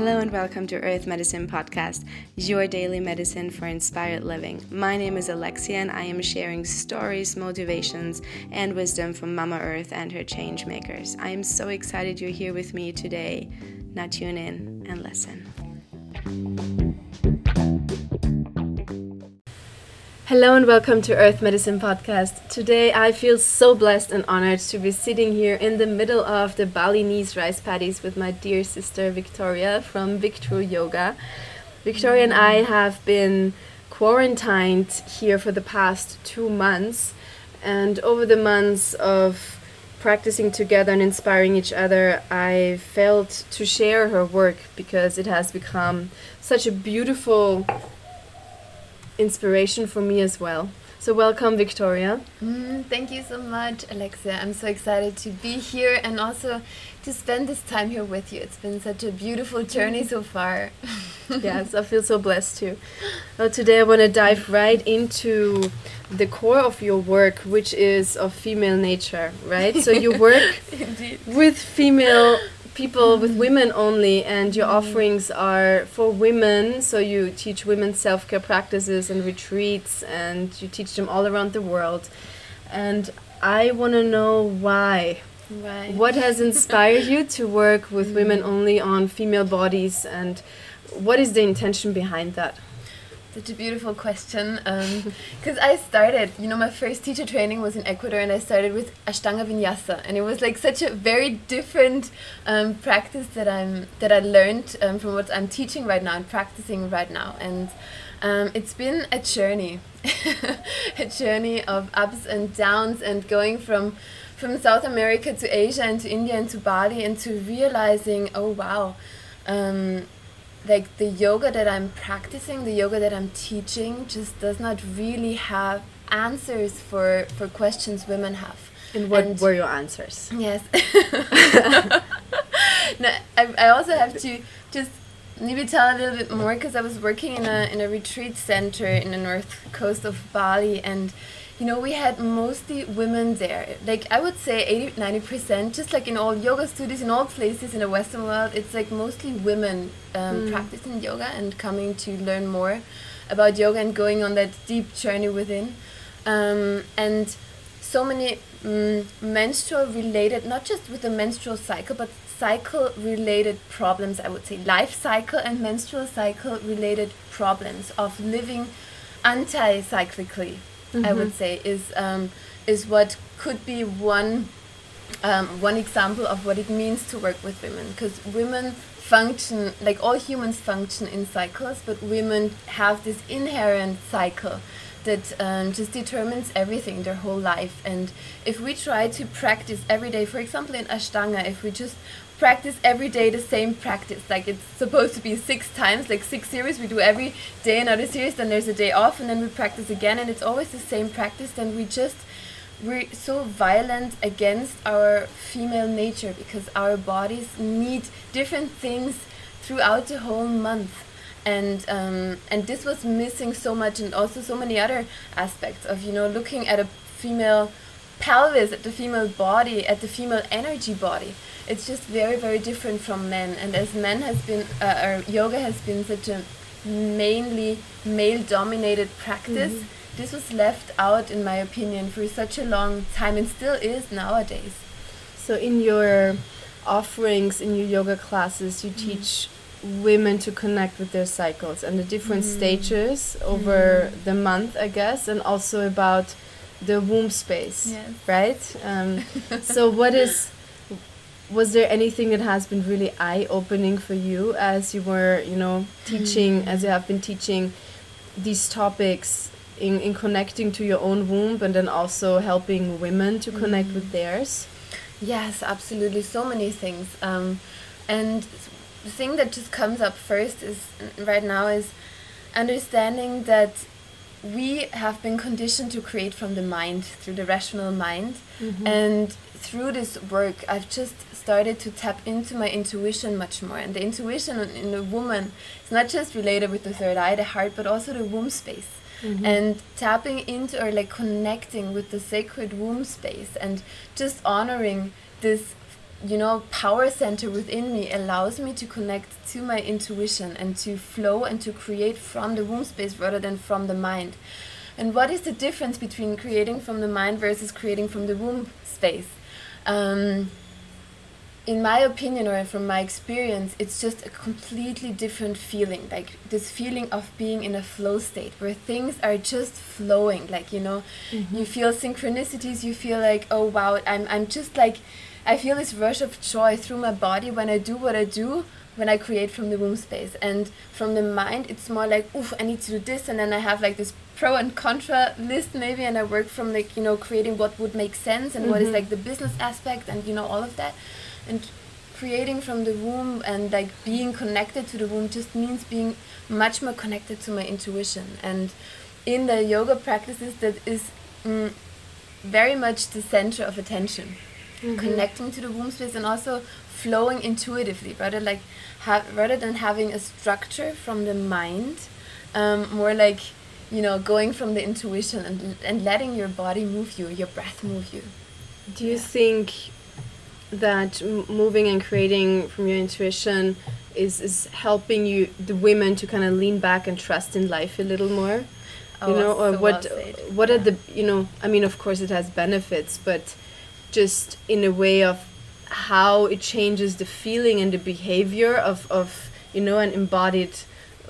Hello and welcome to Earth Medicine Podcast, your daily medicine for inspired living. My name is Alexia and I am sharing stories, motivations, and wisdom from Mama Earth and her change makers. I am so excited you're here with me today. Now tune in and listen. Hello and welcome to Earth Medicine Podcast. Today I feel so blessed and honored to be sitting here in the middle of the Balinese rice paddies with my dear sister Victoria from Victru Yoga. Victoria and I have been quarantined here for the past two months, and over the months of practicing together and inspiring each other, I felt to share her work because it has become such a beautiful inspiration for me as well. So, welcome, Victoria. Mm, thank you so much, Alexia. I'm so excited to be here and also to spend this time here with you. It's been such a beautiful journey so far. yes, I feel so blessed too. Well, today, I want to dive right into the core of your work, which is of female nature, right? So, you work with female people with women only, and your mm. offerings are for women. So you teach women self care practices and retreats, and you teach them all around the world. And I want to know why. Why? What has inspired you to work with mm. women only on female bodies, and what is the intention behind that? Such a beautiful question. Because um, I started, you know, my first teacher training was in Ecuador, and I started with Ashtanga Vinyasa, and it was like such a very different um, practice that I'm that I learned um, from what I'm teaching right now and practicing right now, and um, it's been a journey, a journey of ups and downs, and going from from South America to Asia and to India and to Bali, and to realizing, oh wow um, like the yoga that I'm practicing, the yoga that I'm teaching, just does not really have answers for for questions women have. And what and were your answers? Yes. no, I, I also have to just maybe tell a little bit more because I was working in a in a retreat center in the north coast of Bali and you know, we had mostly women there. Like I would say 80 90%, just like in all yoga studios in all places in the Western world, it's like mostly women um, mm. practicing yoga and coming to learn more about yoga and going on that deep journey within. Um, and so many um, menstrual related, not just with the menstrual cycle, but cycle related problems, I would say life cycle and menstrual cycle related problems of living anti cyclically mm-hmm. I would mm-hmm. say, is um, is what could be one um, one example of what it means to work with women. Because women function like all humans function in cycles, but women have this inherent cycle that um, just determines everything their whole life and if we try to practice every day for example in ashtanga if we just practice every day the same practice. Like it's supposed to be six times, like six series. We do every day another series, then there's a day off, and then we practice again, and it's always the same practice. Then we just we're so violent against our female nature because our bodies need different things throughout the whole month and um, and this was missing so much and also so many other aspects of you know looking at a female pelvis at the female body at the female energy body it's just very very different from men and as men has been uh, or yoga has been such a mainly male dominated practice mm-hmm. this was left out in my opinion for such a long time and still is nowadays so in your offerings in your yoga classes you mm-hmm. teach women to connect with their cycles and the different mm-hmm. stages over mm-hmm. the month i guess and also about the womb space yes. right um, so what is was there anything that has been really eye-opening for you as you were you know teaching mm. as you have been teaching these topics in, in connecting to your own womb and then also helping women to connect mm. with theirs yes absolutely so many things um, and the thing that just comes up first is right now is understanding that we have been conditioned to create from the mind through the rational mind mm -hmm. and through this work i've just started to tap into my intuition much more. And the intuition in a woman is not just related with the third eye the heart but also the womb space. Mm -hmm. and tapping into or like connecting with the sacred womb space and just honoring this you know power center within me allows me to connect to my intuition and to flow and to create from the womb space rather than from the mind. And what is the difference between creating from the mind versus creating from the womb space um, in my opinion or from my experience it's just a completely different feeling like this feeling of being in a flow state where things are just flowing like you know mm-hmm. you feel synchronicities you feel like oh wow i'm i'm just like i feel this rush of joy through my body when i do what i do when i create from the womb space and from the mind it's more like oof i need to do this and then i have like this pro and contra list maybe and i work from like you know creating what would make sense and mm-hmm. what is mm-hmm. like the business aspect and you know all of that and creating from the womb and like being connected to the womb just means being much more connected to my intuition and in the yoga practices that is mm, very much the center of attention mm-hmm. connecting to the womb space and also flowing intuitively rather like have rather than having a structure from the mind um, more like you know going from the intuition and, and letting your body move you your breath move you do you yeah. think that moving and creating from your intuition is is helping you the women to kind of lean back and trust in life a little more oh, you know or so what well what yeah. are the you know i mean of course it has benefits but just in a way of how it changes the feeling and the behavior of of you know an embodied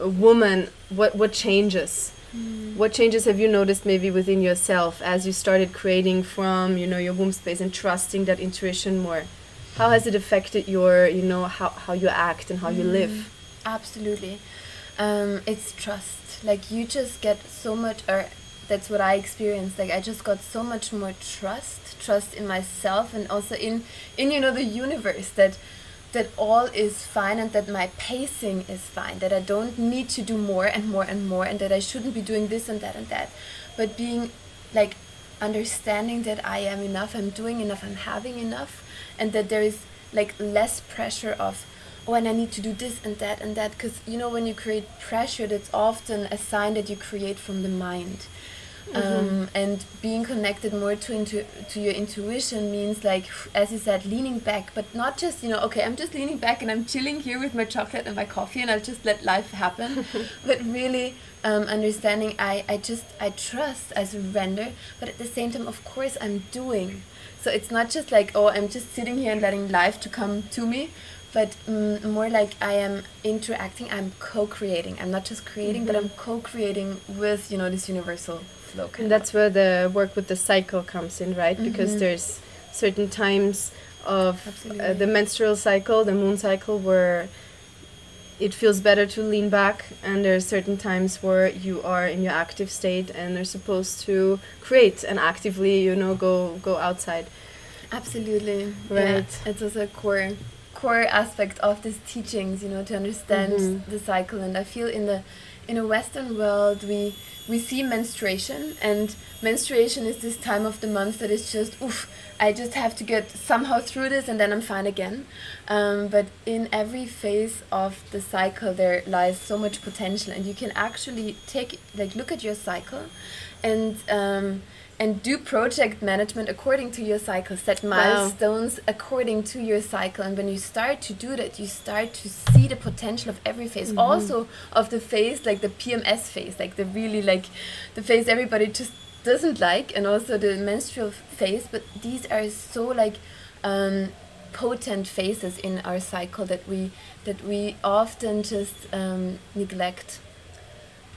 uh, woman what what changes Mm. What changes have you noticed maybe within yourself as you started creating from you know your womb space and trusting that intuition more? How has it affected your you know how, how you act and how mm. you live? Absolutely, um, it's trust. Like you just get so much, or that's what I experienced. Like I just got so much more trust, trust in myself, and also in in you know the universe that that all is fine and that my pacing is fine, that I don't need to do more and more and more, and that I shouldn't be doing this and that and that. But being like understanding that I am enough, I'm doing enough, I'm having enough, and that there is like less pressure of, oh, and I need to do this and that and that. Because you know, when you create pressure, that's often a sign that you create from the mind. Mm-hmm. Um, and being connected more to into to your intuition means like as you said leaning back but not just you know okay i'm just leaning back and i'm chilling here with my chocolate and my coffee and i'll just let life happen but really um, understanding i i just i trust i surrender but at the same time of course i'm doing so it's not just like oh i'm just sitting here and letting life to come to me but mm, more like I am interacting. I'm co-creating. I'm not just creating, mm-hmm. but I'm co-creating with you know this universal and that's where the work with the cycle comes in, right? Mm-hmm. Because there's certain times of uh, the menstrual cycle, the moon cycle, where it feels better to lean back, and there are certain times where you are in your active state and are supposed to create and actively, you know, go go outside. Absolutely, right. Yeah. It's also a core core aspect of these teachings, you know, to understand mm-hmm. the cycle. And I feel in the in a Western world we we see menstruation and menstruation is this time of the month that is just oof i just have to get somehow through this and then i'm fine again. Um, but in every phase of the cycle there lies so much potential and you can actually take like look at your cycle and um, and do project management according to your cycle set milestones wow. according to your cycle and when you start to do that you start to see the potential of every phase mm -hmm. also of the phase like the pms phase like the really like the phase everybody just doesn't like and also the menstrual phase but these are so like um, potent phases in our cycle that we that we often just um, neglect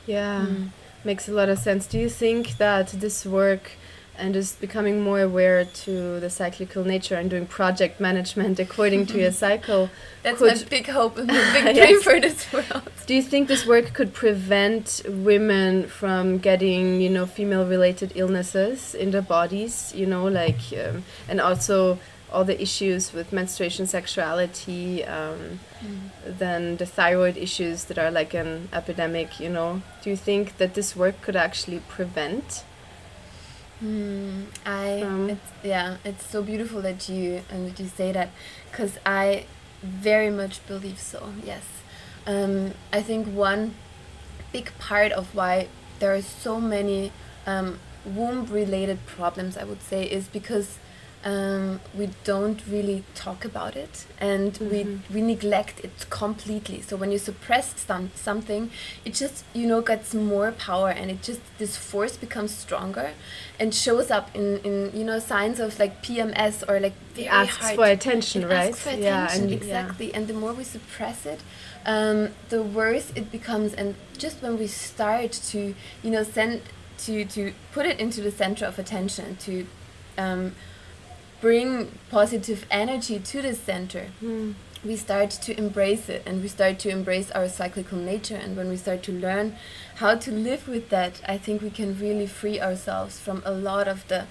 yeah mm makes a lot of sense. Do you think that this work and just becoming more aware to the cyclical nature and doing project management according to your cycle. That's could, my big hope and my big dream for this world. Do you think this work could prevent women from getting, you know, female-related illnesses in their bodies? You know, like, um, and also all the issues with menstruation, sexuality, um, mm. then the thyroid issues that are like an epidemic. You know, do you think that this work could actually prevent? Mm, I um, it's, yeah, it's so beautiful that you and that you say that, because I very much believe so. Yes, um, I think one big part of why there are so many um, womb-related problems, I would say, is because um, we don't really talk about it and mm-hmm. we we neglect it completely so when you suppress some, something it just you know gets more power and it just this force becomes stronger and shows up in in you know signs of like pms or like very asks hard for attention right asks for attention, yeah and exactly yeah. and the more we suppress it um, the worse it becomes and just when we start to you know send to to put it into the center of attention to um, bring positive energy to the center, mm. we start to embrace it and we start to embrace our cyclical nature. And when we start to learn how to live with that, I think we can really free ourselves from a lot of the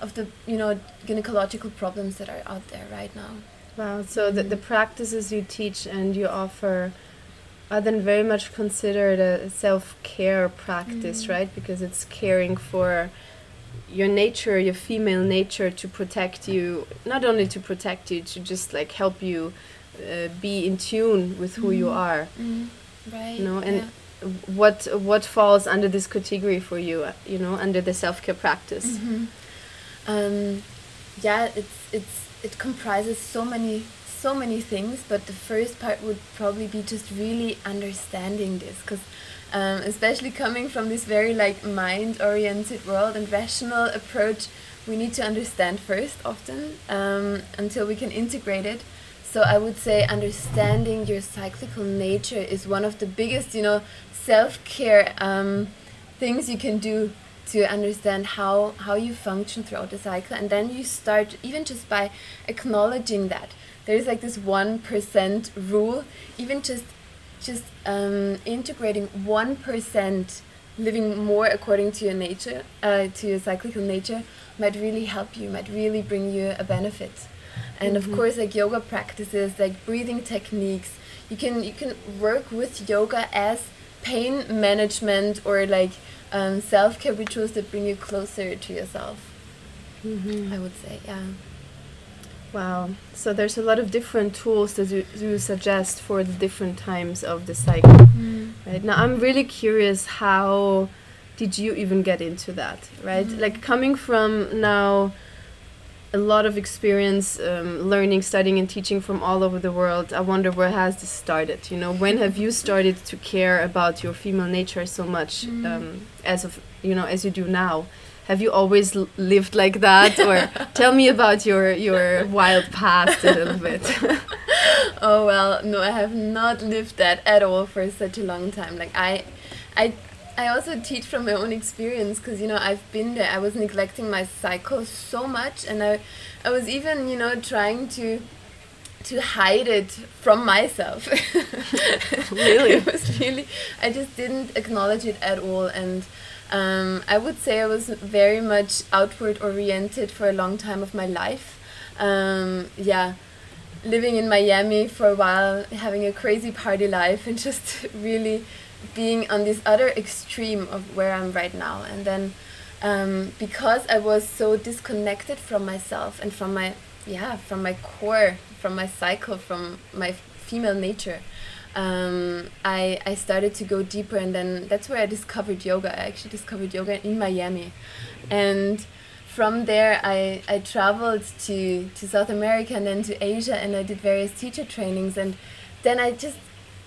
of the you know gynecological problems that are out there right now. Wow. So the, the practices you teach and you offer are then very much considered a self care practice, mm. right? Because it's caring for your nature, your female nature, to protect you, not only to protect you, to just like help you uh, be in tune with who mm. you are. Mm. Right. You know, and yeah. what what falls under this category for you? Uh, you know, under the self care practice. Mm -hmm. um, yeah, it's it's it comprises so many so many things, but the first part would probably be just really understanding this, because um, especially coming from this very like mind-oriented world and rational approach we need to understand first often um, until we can integrate it. So i would say understanding your cyclical nature is one of the biggest you know self-care um, things you can do to understand how how you function throughout the cycle. And then you start even just by acknowledging that there's like this 1% rule even just just um, integrating 1% living more according to your nature, uh, to your cyclical nature, might really help you, might really bring you a benefit. And mm -hmm. of mm-hmm. course, like yoga practices, like breathing techniques, you can you can work with yoga as pain management or like um, self care rituals that bring you closer to yourself. Mm -hmm. I would say, yeah. Wow. So there's a lot of different tools that you, you suggest for the different times of the cycle. Mm. Right. Now I'm really curious how did you even get into that, right? Mm. Like coming from now a lot of experience um, learning, studying and teaching from all over the world. I wonder where has this started? You know, when have you started to care about your female nature so much mm. um, as of, you know, as you do now? Have you always lived like that or tell me about your your wild past a little bit oh well no i have not lived that at all for such a long time like i i I also teach from my own experience because you know I've been there. I was neglecting my cycle so much, and I, I was even you know trying to, to hide it from myself. really, it was really. I just didn't acknowledge it at all, and um, I would say I was very much outward oriented for a long time of my life. Um, yeah, living in Miami for a while, having a crazy party life, and just really being on this other extreme of where I'm right now. And then um, because I was so disconnected from myself and from my yeah from my core, from my cycle, from my female nature um, I, I started to go deeper and then that's where I discovered yoga. I actually discovered yoga in Miami. And from there I, I traveled to, to South America and then to Asia and I did various teacher trainings and then I just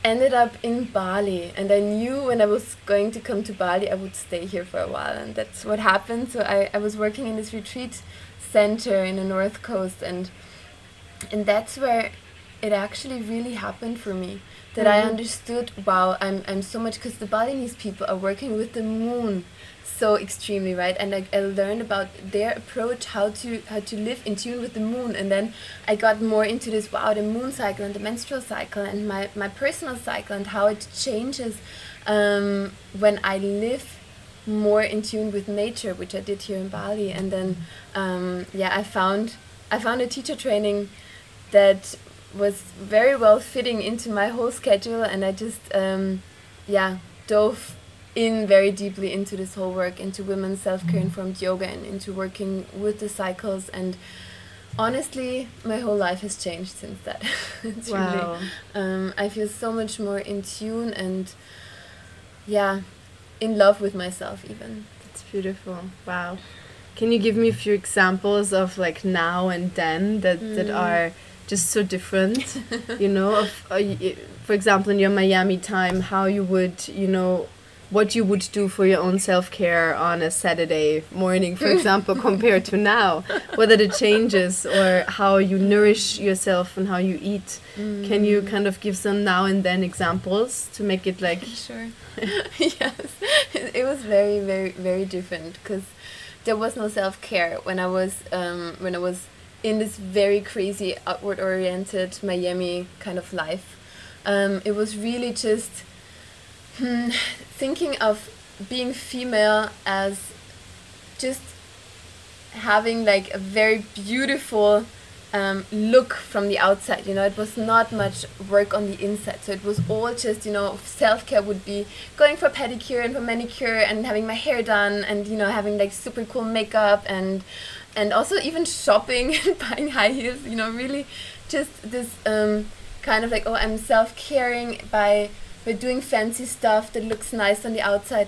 ended up in Bali and I knew when I was going to come to Bali I would stay here for a while and that's what happened. So I, I was working in this retreat center in the north coast and and that's where it actually really happened for me that mm -hmm. I mm-hmm. understood wow I'm I'm so much because the Balinese people are working with the moon so extremely right and I, I learned about their approach how to how to live in tune with the moon and then I got more into this wow the moon cycle and the menstrual cycle and my my personal cycle and how it changes um, when I live more in tune with nature which I did here in Bali and then um, yeah I found I found a teacher training that was very well fitting into my whole schedule and I just um, yeah dove in very deeply into this whole work into women's self-care informed yoga and into working with the cycles and honestly my whole life has changed since that. It's wow. really um, I feel so much more in tune and yeah in love with myself even. It's beautiful. Wow. Can you give me a few examples of like now and then that mm. that are just so different? you know, of uh, for example, in your Miami time, how you would you know what you would do for your own self care on a Saturday morning, for example, compared to now, whether the changes or how you nourish yourself and how you eat. Mm. Can you kind of give some now and then examples to make it like. Sure. yes. It was very, very, very different because there was no self care when I was um, when I was in this very crazy outward oriented Miami kind of life. Um, it was really just Hmm, thinking of being female as just having like a very beautiful um, look from the outside. You know, it was not much work on the inside. So it was all just, you know, self care would be going for pedicure and for manicure and having my hair done and, you know, having like super cool makeup and and also even shopping and buying high heels, you know, really just this um, kind of like, oh, I'm self caring by we're doing fancy stuff that looks nice on the outside.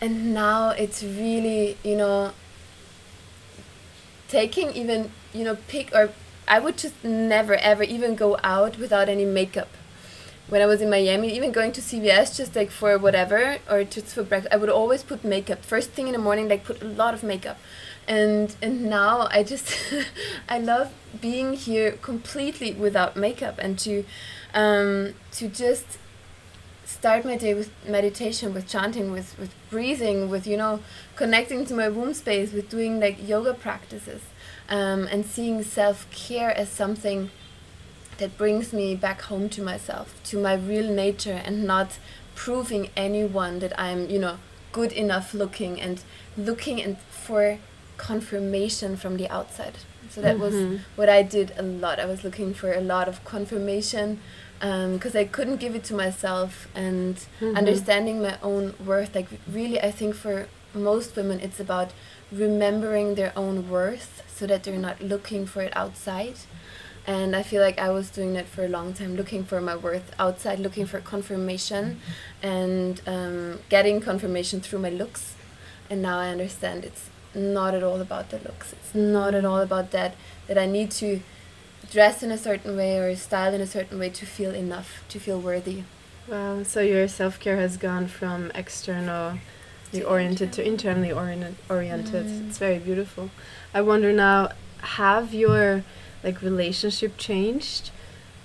And now it's really you know taking even you know pick or i would just never ever even go out without any makeup. When i was in miami even going to cvs just like for whatever or just for breakfast i would always put makeup. First thing in the morning like put a lot of makeup and and now i just i love being here completely without makeup and to um to just start my day with meditation, with chanting, with, with breathing, with, you know, connecting to my womb space, with doing like yoga practices, um, and seeing self care as something that brings me back home to myself, to my real nature, and not proving anyone that I'm, you know, good enough looking and looking and for confirmation from the outside. So that mm-hmm. was what I did a lot. I was looking for a lot of confirmation because um, I couldn't give it to myself and mm-hmm. understanding my own worth. Like, really, I think for most women, it's about remembering their own worth so that they're not looking for it outside. And I feel like I was doing that for a long time, looking for my worth outside, looking for confirmation and um, getting confirmation through my looks. And now I understand it's not at all about the looks. It's not at all about that, that I need to dress in a certain way or style in a certain way to feel enough, to feel worthy. Wow, so your self care has gone from external oriented to internally oriented. oriented. Mm. It's very beautiful. I wonder now, have your like relationship changed?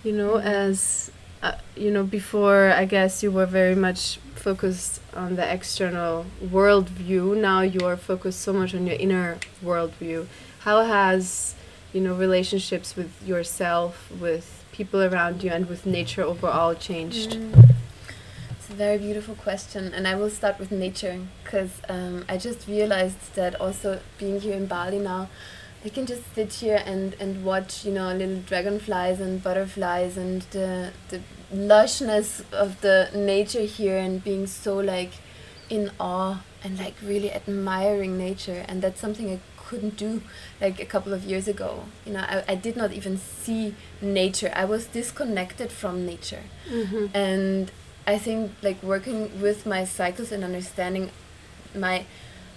You know, mm. as uh, you know, before I guess you were very much focused on the external worldview. Now you are focused so much on your inner worldview. How has you know relationships with yourself with people around you and with nature overall changed mm. it's a very beautiful question and i will start with nature because um, i just realized that also being here in bali now I can just sit here and, and watch, you know, little dragonflies and butterflies and the, the lushness of the nature here and being so like in awe and like really admiring nature and that's something I couldn't do like a couple of years ago. You know, I, I did not even see nature. I was disconnected from nature. Mm-hmm. And I think like working with my cycles and understanding my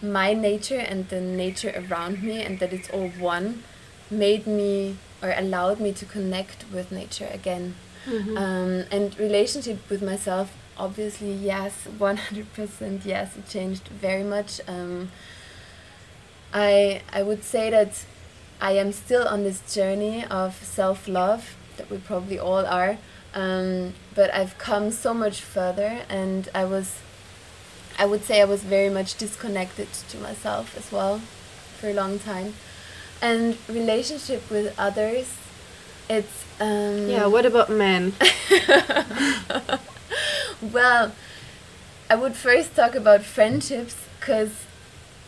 my nature and the nature around me and that it's all one made me or allowed me to connect with nature again. Mm-hmm. Um, and relationship with myself obviously yes 100% yes it changed very much um, I I would say that I am still on this journey of self love that we probably all are. Um, but I've come so much further, and I was, I would say, I was very much disconnected to myself as well, for a long time, and relationship with others. It's um, yeah. What about men? well, I would first talk about friendships because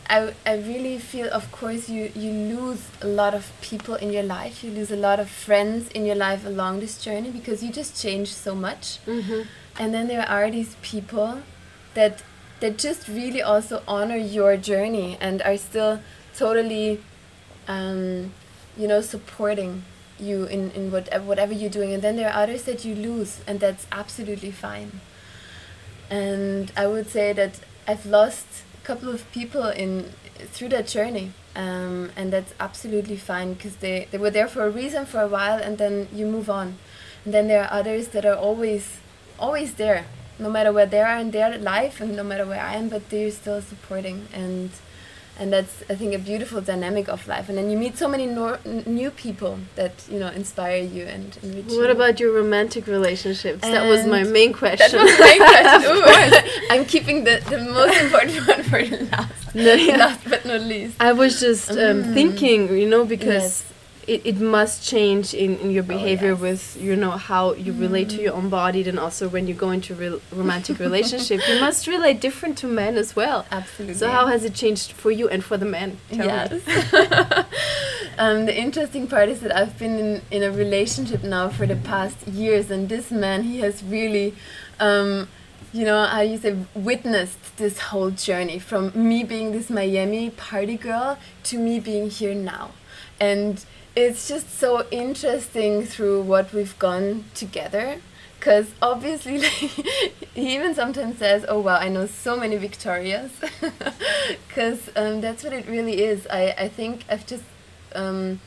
I, I really feel of course you you lose a lot of people in your life you lose a lot of friends in your life along this journey because you just change so much mm-hmm. and then there are these people that that just really also honor your journey and are still totally um, you know supporting you in, in whatever, whatever you're doing. And then there are others that you lose and that's absolutely fine. And I would say that I've lost a couple of people in through that journey um, and that's absolutely fine because they, they were there for a reason for a while and then you move on. And then there are others that are always always there no matter where they are in their life and no matter where i am but they're still supporting and and that's I think a beautiful dynamic of life. And then you meet so many new people that you know inspire you and enrich What you. about your romantic relationships? And that was my main question. That was my question. Ooh, I'm keeping the, the most important one for last. No, yeah. Last but not least. I was just um, mm. thinking, you know, because yes it, it must change in, in your oh, behavior oh, yes. with you know how you mm. relate to your own body and also when you go into a romantic relationship you must relate different to men as well absolutely so how has it changed for you and for the men Tell yes um, the interesting part is that I've been in, in a relationship now for the past years and this man he has really um, you know, how you say, witnessed this whole journey from me being this Miami party girl to me being here now. And it's just so interesting through what we've gone together because obviously like, he even sometimes says oh wow i know so many victorias. Because um, that's what it really is. I, I think i've just um,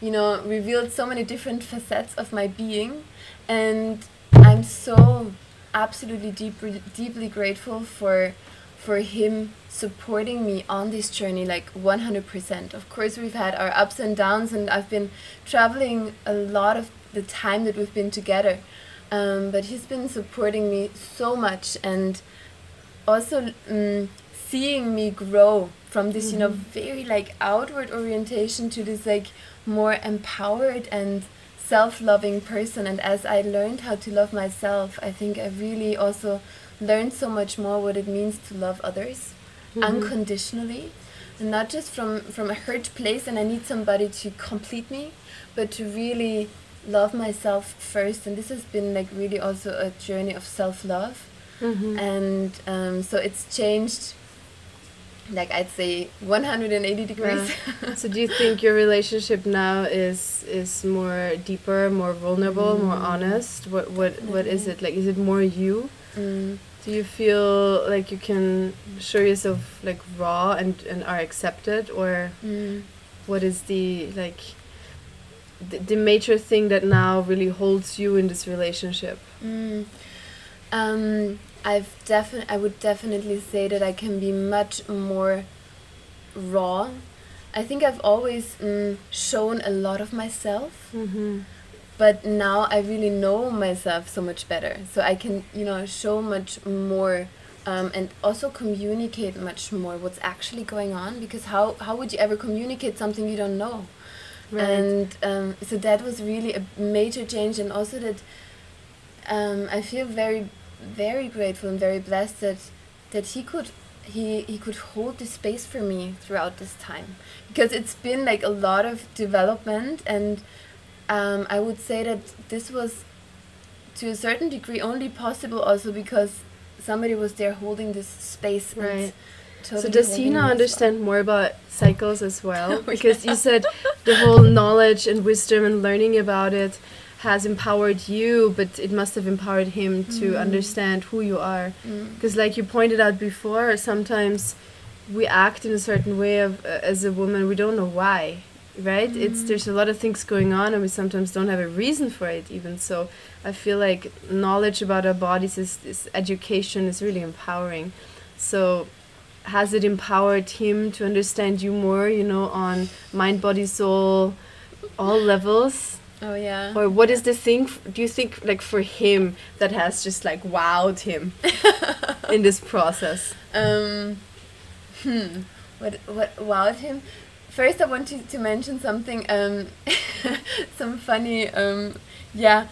you know revealed so many different facets of my being and i'm so absolutely deeply deeply grateful for for him supporting me on this journey like 100%. Of course, we've had our ups and downs, and I've been traveling a lot of the time that we've been together. Um, but he's been supporting me so much and also um, seeing me grow from this, mm-hmm. you know, mm-hmm. very like outward orientation to this like more empowered and self-loving person. And as I learned how to love myself, I think I really also learned so much more what it means to love others mm-hmm. unconditionally and not just from from a hurt place and i need somebody to complete me but to really love myself first and this has been like really also a journey of self-love mm-hmm. and um, so it's changed like I'd say 180 degrees. Yeah. so do you think your relationship now is is more deeper, more vulnerable, mm. more honest? What what what is it like? Is it more you? Mm. Do you feel like you can show yourself like raw and, and are accepted or mm. what is the like the, the major thing that now really holds you in this relationship? Mm. Um, I've definitely I would definitely say that I can be much more raw. I think I've always mm, shown a lot of myself. Mm -hmm but now I really know myself so much better. So I can, you know, show much more um, and also communicate much more what's actually going on because how, how would you ever communicate something you don't know? Right. And um, so that was really a major change, and also that um, I feel very, very grateful and very blessed that that he could he he could hold this space for me throughout this time because it's been like a lot of development and um, I would say that this was to a certain degree only possible also because somebody was there holding this space right. Totally so does he now understand more about cycles as well? Oh, because you said the whole knowledge and wisdom and learning about it has empowered you but it must have empowered him to mm. understand who you are. Because mm. like you pointed out before sometimes we act in a certain way of, uh, as a woman we don't know why right? Mm-hmm. it's there's a lot of things going on and we sometimes don't have a reason for it even. So i feel like knowledge about our bodies is, is education is really empowering. So has it empowered him to understand you more you know on mind body soul all levels? Oh yeah. Or what is the thing do you think like for him that has just like wowed him in this process? Um hmm. What what wowed him first I wanted to, mention something, um, some funny, um, yeah,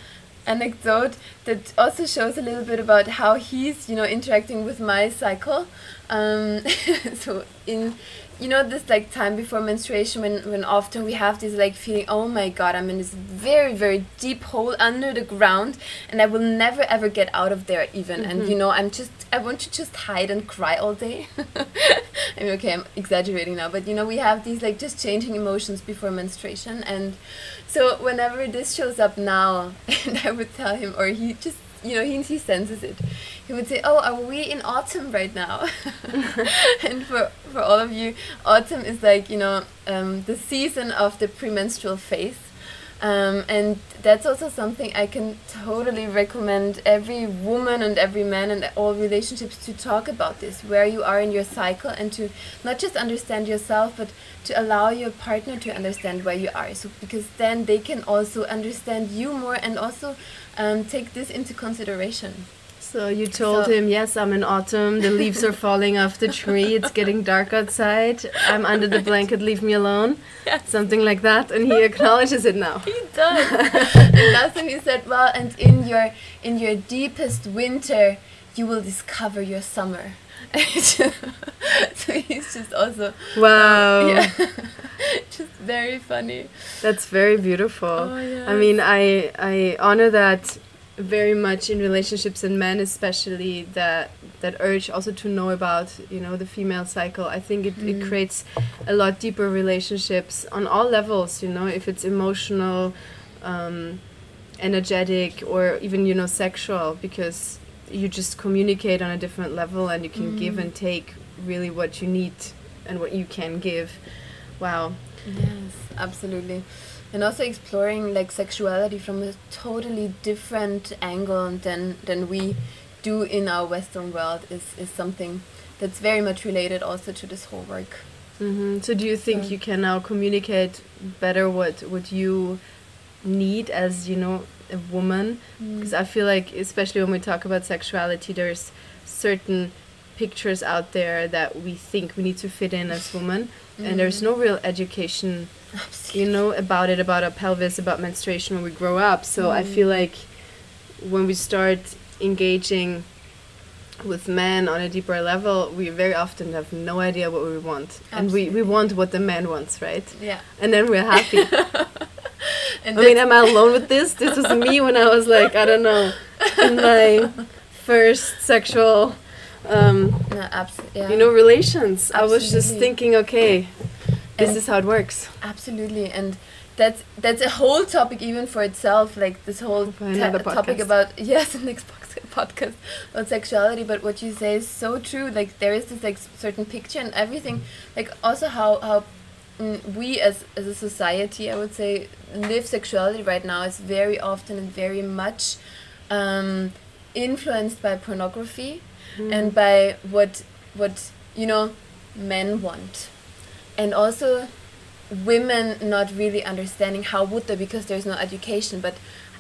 anecdote that also shows a little bit about how he's, you know, interacting with my cycle. Um, so in you know this like time before menstruation when when often we have this like feeling oh my god i'm in this very very deep hole under the ground and i will never ever get out of there even. Mm-hmm. and you know i'm just i want to just hide and cry all day. I mean okay i'm exaggerating now but you know we have these like just changing emotions before menstruation. And so whenever this shows up now and i would tell him or he just you know he, he senses it he would say, "Oh, are we in autumn right now?" and for for all of you, autumn is like you know um, the season of the premenstrual phase. Um, and that's also something I can totally recommend every woman and every man and all relationships to talk about this, where you are in your cycle, and to not just understand yourself, but to allow your partner to understand where you are. So because then they can also understand you more and also um, take this into consideration. So you told so him, yes, I'm in autumn. The leaves are falling off the tree. It's getting dark outside. I'm under the blanket. Leave me alone. Yes. Something like that, and he acknowledges it now. He does. and last time he said, well, and in your in your deepest winter, you will discover your summer. so he's just also uh, wow. yeah, just very funny. That's very beautiful. Oh, yes. I mean, I I honor that very much in relationships and men especially that that urge also to know about you know the female cycle i think it, mm. it creates a lot deeper relationships on all levels you know if it's emotional um, energetic or even you know sexual because you just communicate on a different level and you can mm. give and take really what you need and what you can give wow yes absolutely and also exploring like sexuality from a totally different angle than than we do in our western world is is something that's very much related also to this whole work mm-hmm. so do you think so you can now communicate better what what you need as you know a woman because mm. i feel like especially when we talk about sexuality there's certain pictures out there that we think we need to fit in as women mm. and there's no real education Absolutely. you know about it about our pelvis about menstruation when we grow up so mm. i feel like when we start engaging with men on a deeper level we very often have no idea what we want Absolutely. and we, we want what the man wants right yeah and then we're happy i mean am i alone with this this was me when i was like i don't know in my first sexual um, no, absolutely, yeah. you know relations absolutely. i was just thinking okay this and is how it works absolutely and that's that's a whole topic even for itself like this whole topic about yes the next podcast on sexuality but what you say is so true like there is this like certain picture and everything like also how how mm, we as as a society i would say live sexuality right now is very often and very much um, influenced by pornography mm. and by what what you know men want and also women not really understanding how would they because there's no education but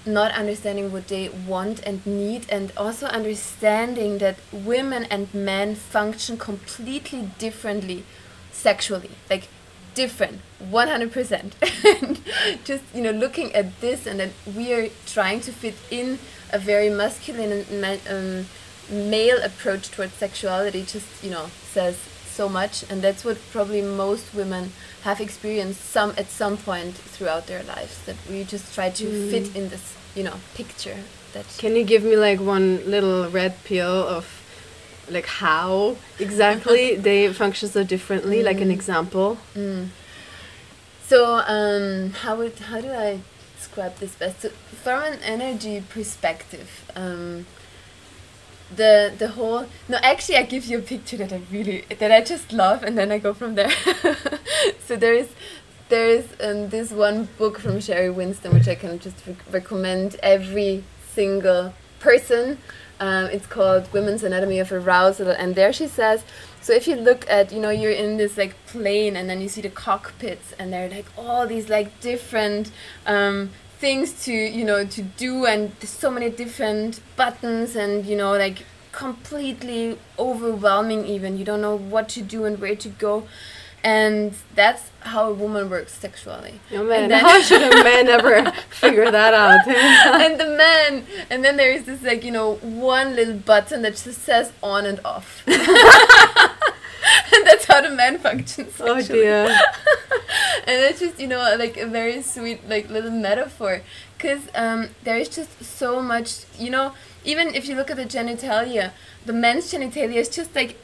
not understanding what they want and need and also understanding that women and men function completely differently sexually like different 100% and just you know looking at this and that we are trying to fit in a very masculine and um, male approach towards sexuality just you know says so much and that's what probably most women have experienced some at some point throughout their lives that we just try to mm. fit in this you know picture that can you give me like one little red pill of like how exactly they function so differently mm. like an mm. example mm. so um how would how do i describe this best so from an energy perspective um the the whole no actually I give you a picture that I really that I just love and then I go from there. so there is there is um, this one book from Sheri Winston which I can just rec recommend every single person. Um, it's called Women's Anatomy of Arousal and there she says so if you look at you know you're in this like plane and then you see the cockpits and they're like all these like different um, things to you know to do and there's so many different buttons and you know like completely overwhelming even you don't know what to do and where to go and that's how a woman works sexually. Oh man, how should a man ever figure that out? and the man, and then there is this like you know one little button that just says on and off. that's how the man functions. Oh dear. and it's just you know like a very sweet like little metaphor because um, there is just so much you know even if you look at the genitalia the men's genitalia is just like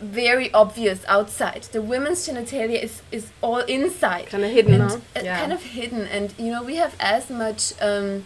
very obvious outside the women's genitalia is is all inside kind of hidden and, uh, yeah. kind of hidden and you know we have as much um,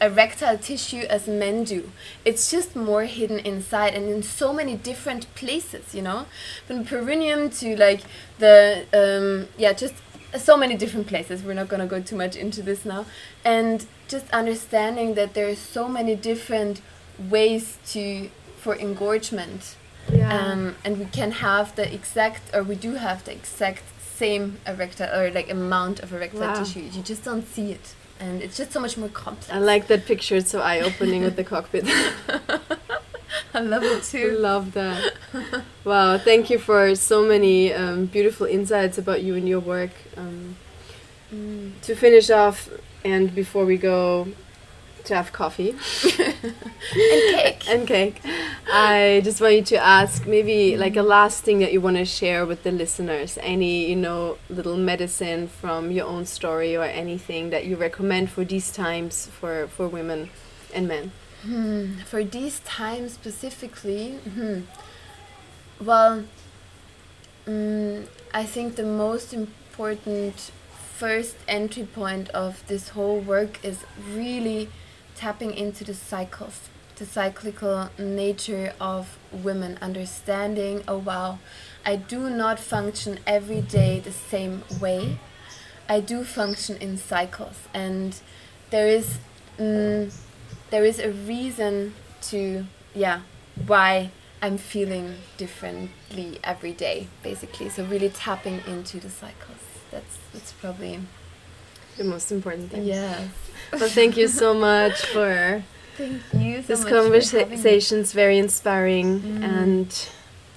erectile tissue as men do. It's just more hidden inside and in so many different places, you know? From perineum to like the, um, yeah, just so many different places. We're not going to go too much into this now. And just understanding that there are so many different ways to for engorgement. Yeah. Um, and we can have the exact, or we do have the exact same erectile or like amount of erectile wow. tissue. You just don't see it and it's just so much more complex. I like that picture. It's so eye opening with the cockpit. I love it too. I love that. wow, thank you for so many um, beautiful insights about you and your work. Um, mm. To finish off, and before we go, to have coffee and cake. and cake. I just want you to ask maybe like a last thing that you want to share with the listeners. Any, you know, little medicine from your own story or anything that you recommend for these times for, for women and men. Hmm. For these times specifically, hmm. well, mm, I think the most important first entry point of this whole work is really tapping into the cycles, the cyclical nature of women, understanding, oh wow, I do not function every day the same way. I do function in cycles, and there is mm, there is a reason to yeah why I'm feeling differently every day, basically. So really tapping into the cycles. That's that's probably the most important thing. Yes. well, thank you so much for thank you so this conversation is very inspiring mm. and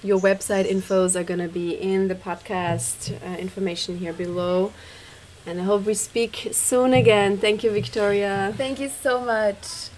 your website infos are going to be in the podcast uh, information here below and i hope we speak soon again thank you victoria thank you so much